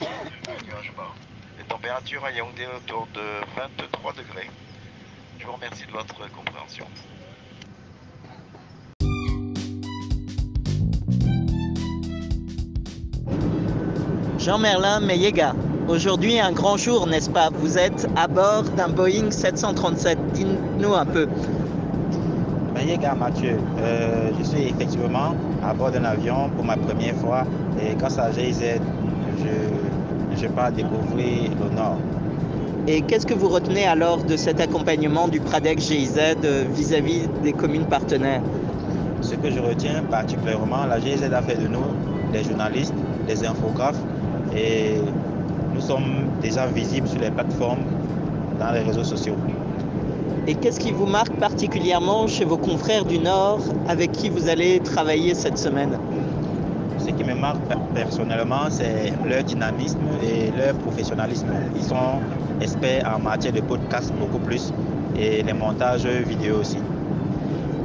Les températures à Yaoundé autour de 23 degrés. Je vous remercie de votre compréhension. Jean-Merlin Meyega, aujourd'hui un grand jour, n'est-ce pas? Vous êtes à bord d'un Boeing 737. Dites-nous un peu. Meyega Mathieu, euh, je suis effectivement à bord d'un avion pour ma première fois et grâce à GIZ, je, je pars découvrir le Nord. Et qu'est-ce que vous retenez alors de cet accompagnement du Pradec GIZ euh, vis-à-vis des communes partenaires? Ce que je retiens particulièrement, la GIZ a fait de nous des journalistes, des infographes et nous sommes déjà visibles sur les plateformes dans les réseaux sociaux. Et qu'est-ce qui vous marque particulièrement chez vos confrères du Nord avec qui vous allez travailler cette semaine? Ce qui me marque personnellement, c'est leur dynamisme et leur professionnalisme. Ils sont experts en matière de podcast beaucoup plus et les montages vidéo aussi.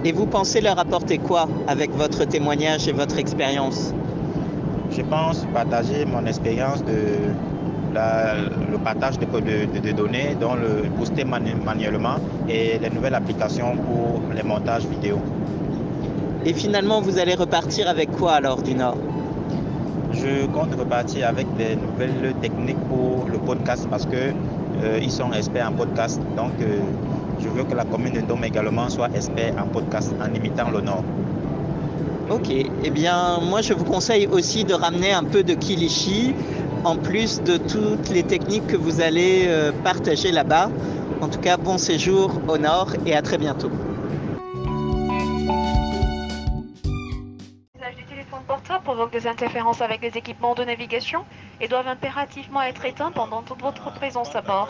Et vous pensez leur apporter quoi avec votre témoignage et votre expérience? Je pense partager mon expérience de la, le partage de, de, de, données, dont le booster manuellement et les nouvelles applications pour les montages vidéo. Et finalement, vous allez repartir avec quoi alors du Nord? Je compte repartir avec des nouvelles techniques pour le podcast parce que euh, ils sont experts en podcast. Donc, euh, je veux que la commune de Dôme également soit expert en podcast en imitant le Nord. Ok, eh bien moi je vous conseille aussi de ramener un peu de Kilichi en plus de toutes les techniques que vous allez euh, partager là-bas. En tout cas, bon séjour au nord et à très bientôt. L'usage du téléphone portable provoque des interférences avec les équipements de navigation et doivent impérativement être éteints pendant toute votre présence à bord.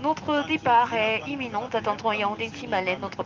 Notre départ est imminent, attendons Yaoundé Timalen, notre